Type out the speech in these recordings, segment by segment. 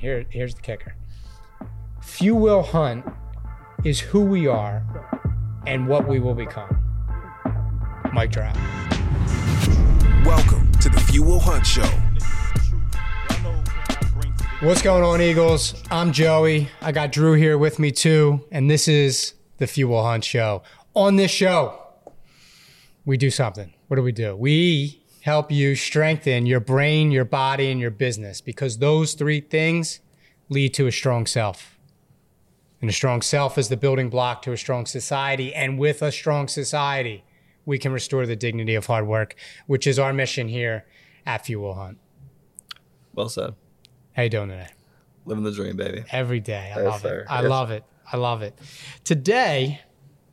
here, here's the kicker. Few will hunt is who we are and what we will become. Mic drop. Welcome to the Few Will Hunt Show. What's going on, Eagles? I'm Joey. I got Drew here with me too, and this is the Will Hunt Show. On this show, we do something. What do we do? We help you strengthen your brain, your body, and your business because those three things lead to a strong self. And a strong self is the building block to a strong society. And with a strong society, we can restore the dignity of hard work, which is our mission here at Few Will Hunt. Well said. How you doing today? Living the dream, baby. Every day. I Yes, love sir. it. I Yes, love it. I love it. Today,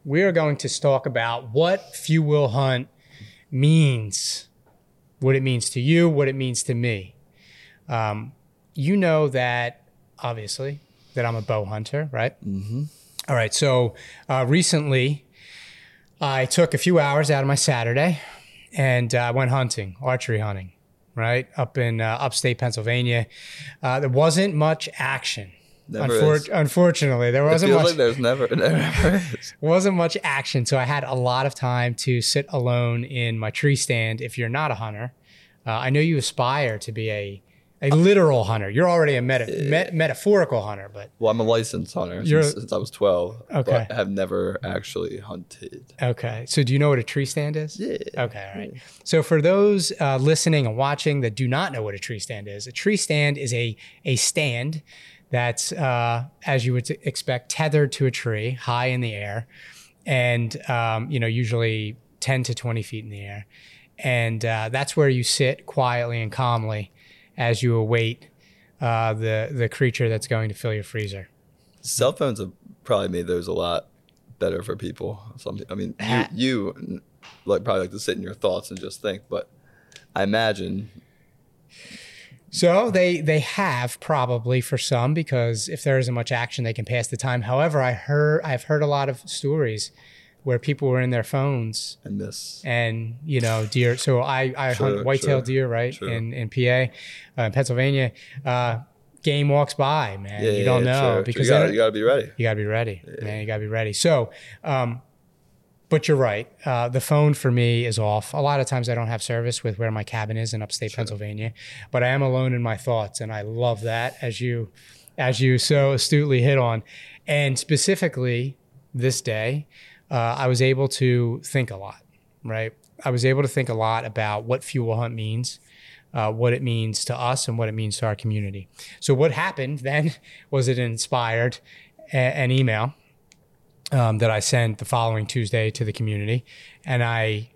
we are going to talk about what Few Will Hunt means, what it means to you, what it means to me. Um, you know that, obviously, that I'm a bow hunter, right? Mm-hmm. All right. So uh, recently, I took a few hours out of my Saturday and uh, went hunting, archery hunting, right? Up in uh, upstate Pennsylvania. Uh, there wasn't much action. Never Unfor-. Unfortunately, there wasn't much. like there's never, never wasn't much action, so I had a lot of time to sit alone in my tree stand. If you're not a hunter, uh, I know you aspire to be a a literal hunter. You're already a meta- met- metaphorical hunter, but Well, I'm a licensed hunter since, since I was 12. Okay. But have never actually hunted. okay. So do you know what a tree stand is? Yeah. Okay, all right. So for those uh, listening and watching that do not know what a tree stand is, a tree stand is a a stand that's, uh, as you would expect, tethered to a tree high in the air, and um, you know usually ten to twenty feet in the air, and uh, that's where you sit quietly and calmly as you await uh, the the creature that's going to fill your freezer. Cell phones have probably made those a lot better for people. Some, I mean, you, you like probably like to sit in your thoughts and just think, but I imagine So they they have probably for some because if there isn't much action, they can pass the time. However, I heard I've heard a lot of stories where people were in their phones I miss. and you know deer. So I I Sure, hunt white-tailed sure, deer right sure. in in PA, uh, in Pennsylvania. Uh, game walks by, man. Yeah, you don't know sure, sure. because you gotta, you gotta be ready. you got to be ready, man. You got to be ready. So, um, but you're right. Uh, the phone for me is off. A lot of times I don't have service with where my cabin is in upstate Pennsylvania, but I am alone in my thoughts, and I love that as you, as you so astutely hit on, and specifically this day, uh, I was able to think a lot. Right, I was able to think a lot about what Few Will Hunt means. Uh, what it means to us and what it means to our community. So, what happened then was it inspired a- an email um, that I sent the following Tuesday to the community, and I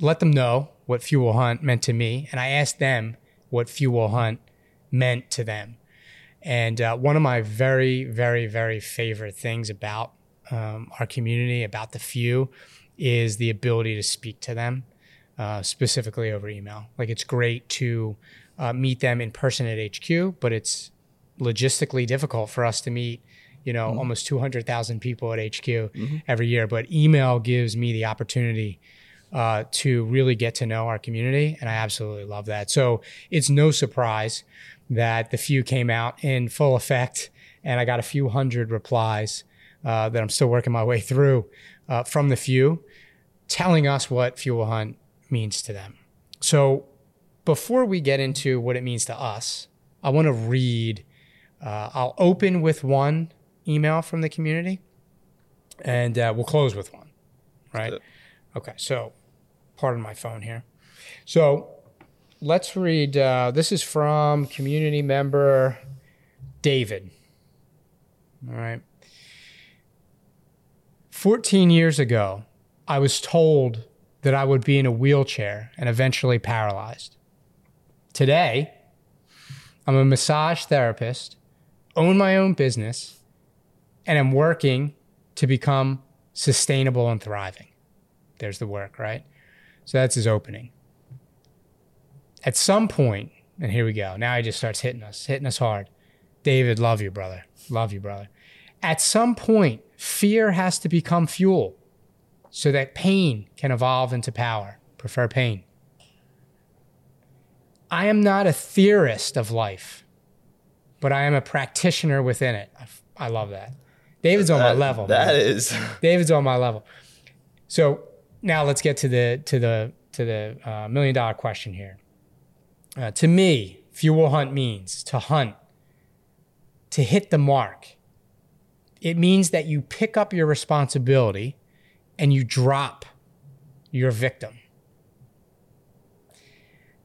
let them know what Few Will Hunt meant to me, and I asked them what Few Will Hunt meant to them. And uh, one of my very, very, very favorite things about um, our community, about the few, is the ability to speak to them, uh, specifically over email. Like it's great to uh, meet them in person at HQ, but it's logistically difficult for us to meet you know almost 200,000 people at HQ every year but email gives me the opportunity uh, to really get to know our community and I absolutely love that. So it's no surprise that the few came out in full effect and I got a few hundred replies uh, that I'm still working my way through uh, from the few telling us what Few Will Hunt means to them. So before we get into what it means to us I want to read uh, I'll open with one email from the community, and uh, we'll close with one. Right? Okay. So, pardon my phone here. So, let's read. Uh, this is from community member David. All right. 14 years ago, I was told that I would be in a wheelchair and eventually paralyzed. Today, I'm a massage therapist, own my own business, and I'm working to become sustainable and thriving. There's the work, right? So that's his opening. At some point, and here we go. Now he just starts hitting us, hitting us hard. David, love you, brother. Love you, brother. At some point, fear has to become fuel so that pain can evolve into power. Prefer pain. I am not a theorist of life, but I am a practitioner within it. I, I love that. David's on my level. That man. is. David's on my level. So now let's get to the to the to the uh, million dollar question here. Uh, to me, Few Will Hunt means to hunt, to hit the mark. It means that you pick up your responsibility and you drop your victim.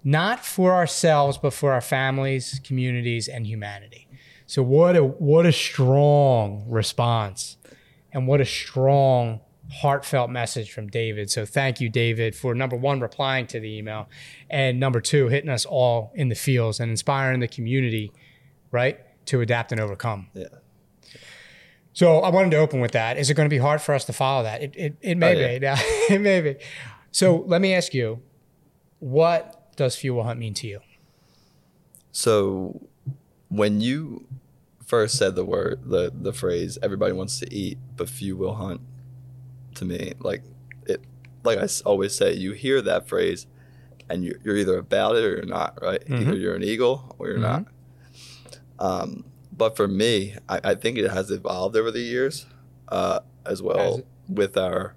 Not for ourselves, but for our families, communities, and humanity. So what a what a strong response and what a strong heartfelt message from David. So thank you, David, for number one, replying to the email, and number two, hitting us all in the fields and inspiring the community, right, to adapt and overcome. Yeah. So I wanted to open with that. Is it going to be hard for us to follow that? It, it, it may Oh, be. Yeah, it may be. So let me ask you, what does Few Will Hunt mean to you? So when you first said the word the the phrase everybody wants to eat but few will hunt to me like it like i always say you hear that phrase and you're, you're either about it or you're not right either Mhm. you're an eagle or you're not um, but for me I, I think it has evolved over the years uh, as well it? with our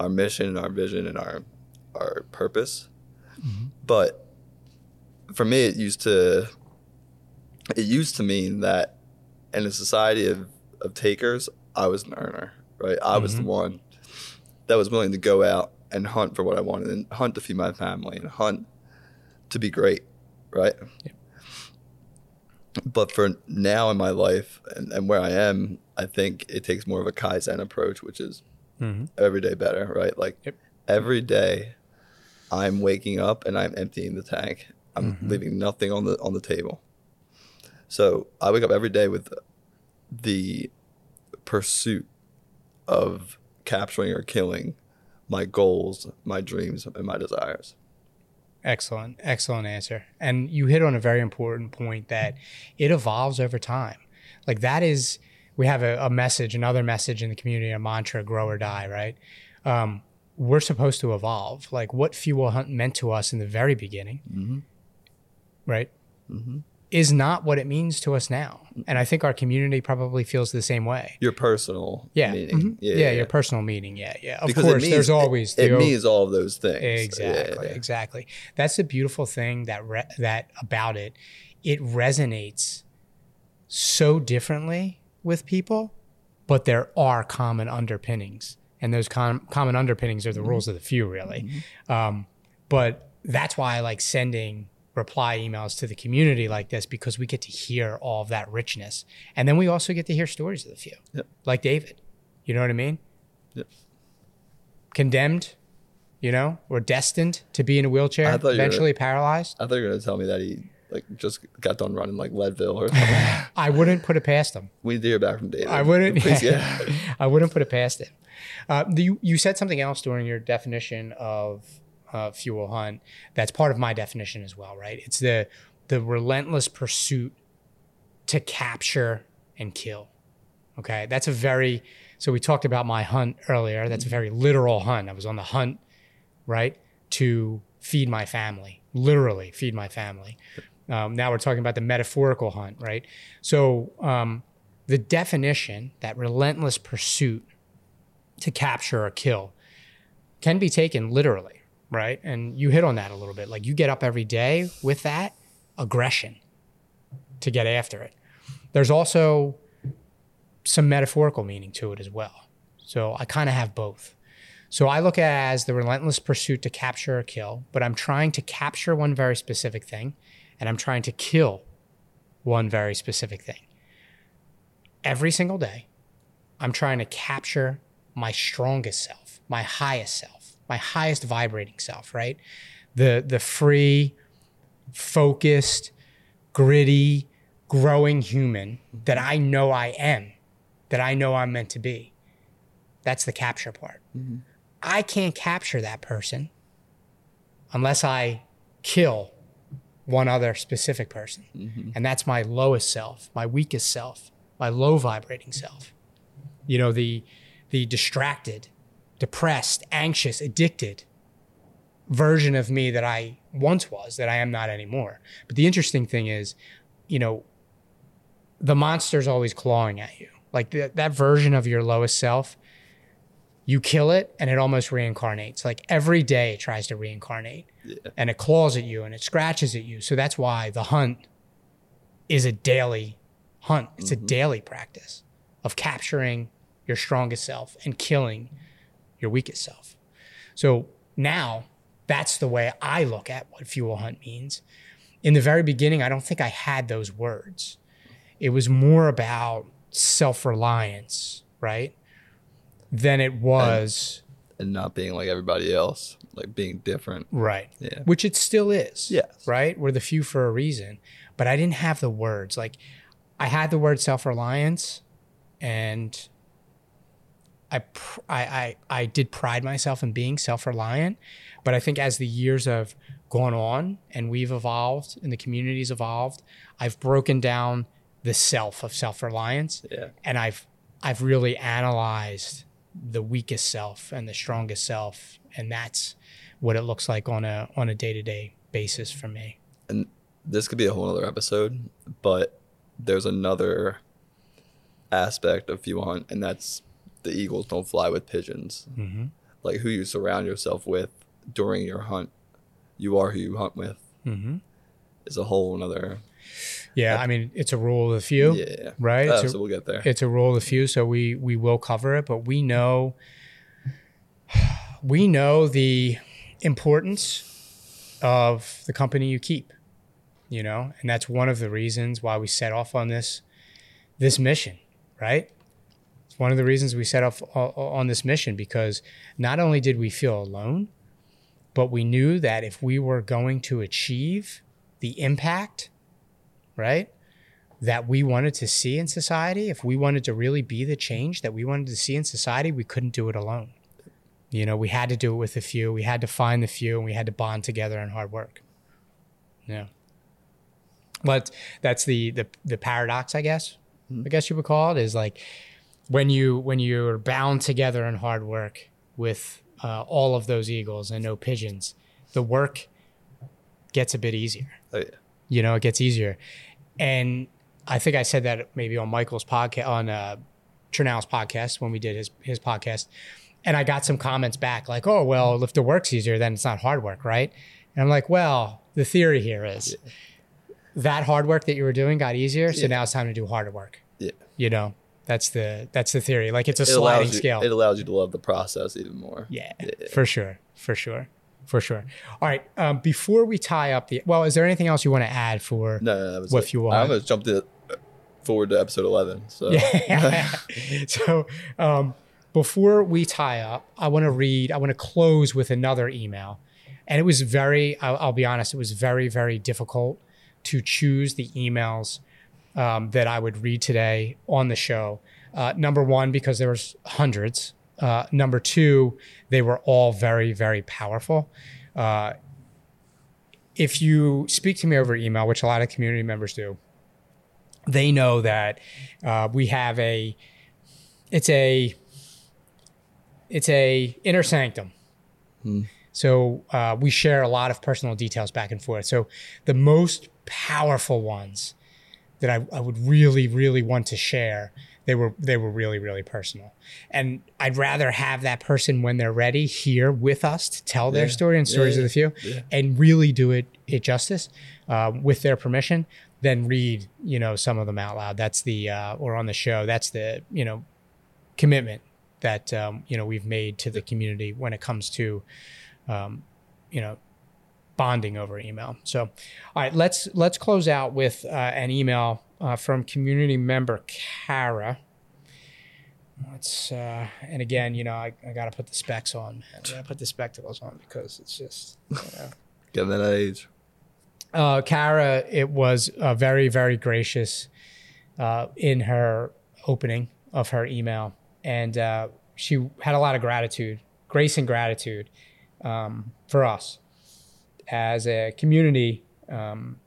our mission and our vision and our our purpose Mm-hmm. but for me it used to it used to mean that in a society of, of takers, I was an earner, right? I was the Mhm. one that was willing to go out and hunt for what I wanted and hunt to feed my family and hunt to be great, right? Yep. But for now in my life and, and where I am, I think it takes more of a Kaizen approach, which is Mm-hmm. every day better, right? Like Yep. every day I'm waking up and I'm emptying the tank. I'm Mhm. leaving nothing on the on the table. So I wake up every day with the pursuit of capturing or killing my goals, my dreams, and my desires. Excellent, excellent answer. And you hit on a very important point that it evolves over time. Like that is, we have a, a message, another message in the community, a mantra, grow or die, right? Um, we're supposed to evolve. Like what Few Will Hunt meant to us in the very beginning, Mm-hmm. right? Mm-hmm. Is not what it means to us now. And I think our community probably feels the same way. Your personal Yeah. meaning. mhm. Yeah, your personal meaning. Yeah. Yeah. Of Because course, means- there's always it, the o- means all of those things. Exactly, Yeah. exactly. That's the beautiful thing that re- that about it. It resonates so differently with people, but there are common underpinnings, and those com- common underpinnings are the rules of the few, really. Um, but that's why I like sending reply emails to the community like this because we get to hear all of that richness, and then we also get to hear stories of the few, Yep. like David. You know what I mean? Yep. Condemned, you know, or destined to be in a wheelchair, you were- eventually paralyzed. I thought you were gonna tell me that he like just got done running like Leadville or something. I wouldn't put it past him. we need to hear back from David. I wouldn't. Please, yeah. I wouldn't put it past him. Uh, the- you you said something else during your definition of uh, Few Will Hunt. That's part of my definition as well, right? It's the the relentless pursuit to capture and kill. Okay, that's a very. So we talked about my hunt earlier. That's a very literal hunt. I was on the hunt, right, to feed my family, literally feed my family. Um, now we're talking about the metaphorical hunt, right? So um, the definition, that relentless pursuit to capture or kill, can be taken literally, right? And you hit on that a little bit. Like you get up every day with that aggression to get after it. There's also some metaphorical meaning to it as well. So I kind of have both. So I look at as the relentless pursuit to capture or kill, but I'm trying to capture one very specific thing and I'm trying to kill one very specific thing. Every single day, I'm trying to capture my strongest self, my highest self, my highest vibrating self, right? The the free, focused, gritty, growing human that I know I am, that I know I'm meant to be. That's the capture part. Mm-hmm. I can't capture that person unless I kill one other specific person. Mm-hmm. And that's my lowest self, my weakest self, my low vibrating self. You know, the the distracted, depressed, anxious, addicted version of me that I once was that I am not anymore. But the interesting thing is, you know, the monster's always clawing at you. Like th- that version of your lowest self, you kill it and it almost reincarnates. Like every day it tries to reincarnate Yeah. and it claws at you and it scratches at you. So that's why the hunt is a daily hunt. It's a mm-hmm. daily practice of capturing your strongest self and killing your weakest self. So now that's the way I look at what Few Will Hunt means. In the very beginning, I don't think I had those words. It was more about self reliance, right? Than it was, And not being like everybody else, like being different. right? Yeah. Which it still is. Yes. Right? We're the few for a reason. But I didn't have the words. Like I had the word self reliance and I, pr- I, I, I did pride myself in being self reliant. But I think as the years have gone on and we've evolved and the community's evolved, I've broken down the self of self reliance Yeah. and I've I've really analyzed the weakest self and the strongest self, and that's what it looks like on a on a day to day basis for me. And this could be a whole other episode, but there's another aspect of Few Will Hunt, and that's the eagles don't fly with pigeons. Mm-hmm. Like who you surround yourself with during your hunt, you are who you hunt with. Mm-hmm. Is a whole another. Yeah, I mean it's a rule of the few, Yeah. right? Uh, a- so we'll get there. it's a rule of the few, so we we will cover it, but we know we know the importance of the company you keep, you know, and that's one of the reasons why we set off on this this mission, right? It's one of the reasons we set off o- o- on this mission because not only did we feel alone, but we knew that if we were going to achieve the impact, right? that we wanted to see in society, if we wanted to really be the change that we wanted to see in society, we couldn't do it alone. You know, we had to do it with a few. We had to find the few and we had to bond together in hard work. Yeah. But that's the the the paradox, I guess. Mm-hmm. I guess you would call it is like when you when you're bound together in hard work with uh, all of those eagles and no pigeons, the work gets a bit easier Oh, yeah. you know, it gets easier. And I think I said that maybe on Michael's podcast, on uh, Trinow's podcast when we did his his podcast, and I got some comments back like, "Oh, well, if the work's easier, then it's not hard work, right?" And I'm like, "Well, the theory here is that hard work that you were doing got easier, so Yeah. now it's time to do harder work." Yeah. You know, that's the that's the theory. Like it's a It sliding you, scale. It allows you to love the process even more. Yeah, Yeah. for sure, for sure, for sure. All right. Um, before we tie up the well, is there anything else you want to add for? No, no, was What it. fuel I hunt? almost jumped it forward to episode eleven. So Yeah. so um, before we tie up, I want to read. I want to close with another email, and it was very. I'll, I'll be honest. It was very, very difficult to choose the emails um, that I would read today on the show. Uh, number one, because there was hundreds. Uh, number two, they were all very, very powerful. Uh, if you speak to me over email, which a lot of community members do, they know that uh, we have a it's a it's a inner sanctum so uh, we share a lot of personal details back and forth so the most powerful ones that I, I would really really want to share. They were they were really really personal. And i'd rather have that person when they're ready here with us to tell their story and stories yeah, of the few yeah. and really do it it justice uh, with their permission then read you know some of them out loud. That's the uh, or on the show. That's the you know commitment that um, you know we've made to the community when it comes to um, you know bonding over email. So all right let's let's close out with uh, an email uh, from community member kara. Let's uh, and again you know i, I got to put the specs on man. i got to put the spectacles on because it's just you know, getting that age. uh, Kara, it was uh, very, very gracious uh, in her opening of her email, and uh, she had a lot of gratitude, grace and gratitude um, for us as a community. Um,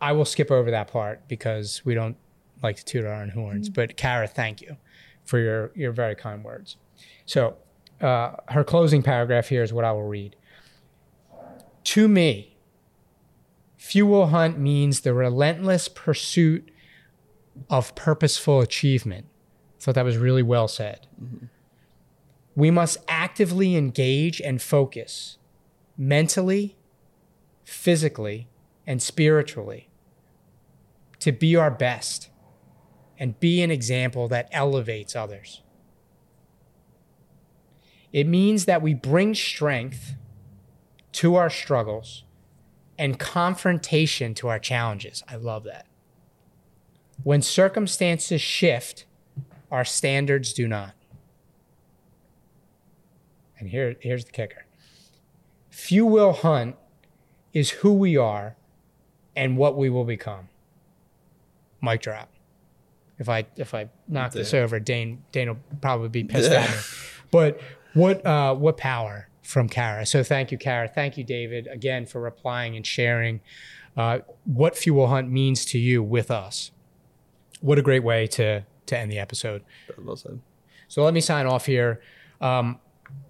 I will skip over that part because we don't like to toot our own horns. But Kara, thank you for your your very kind words. So, uh, her closing paragraph here is what I will read. To me, Few Will Hunt means the relentless pursuit of purposeful achievement. I thought that was really well said. We must actively engage and focus mentally, physically, and spiritually to be our best and be an example that elevates others. It means that we bring strength to our struggles and confrontation to our challenges. I love that. When circumstances shift, our standards do not. And here, here's the kicker Few will hunt is who we are and what we will become. Mic drop. If I if I knock this over, Dane Dane will probably be pissed at me. But what uh, what power from Kara? So thank you, Kara. Thank you, David, again for replying and sharing uh, what Few Will Hunt means to you with us. What a great way to to end the episode. Well said. So let me sign off here. Um,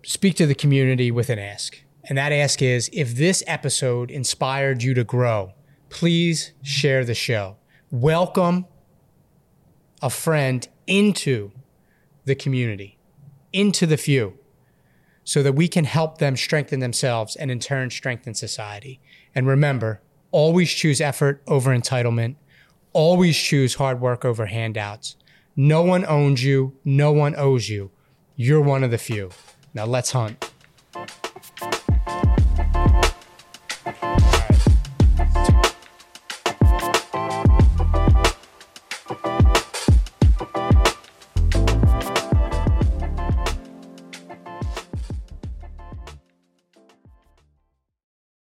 speak to the community with an ask. And that ask is if this episode inspired you to grow, please share the show. Welcome a friend into the community, into the few, so that we can help them strengthen themselves and in turn strengthen society. And remember, always choose effort over entitlement, always choose hard work over handouts. No one owns you, no one owes you. You're one of the few. Now let's hunt.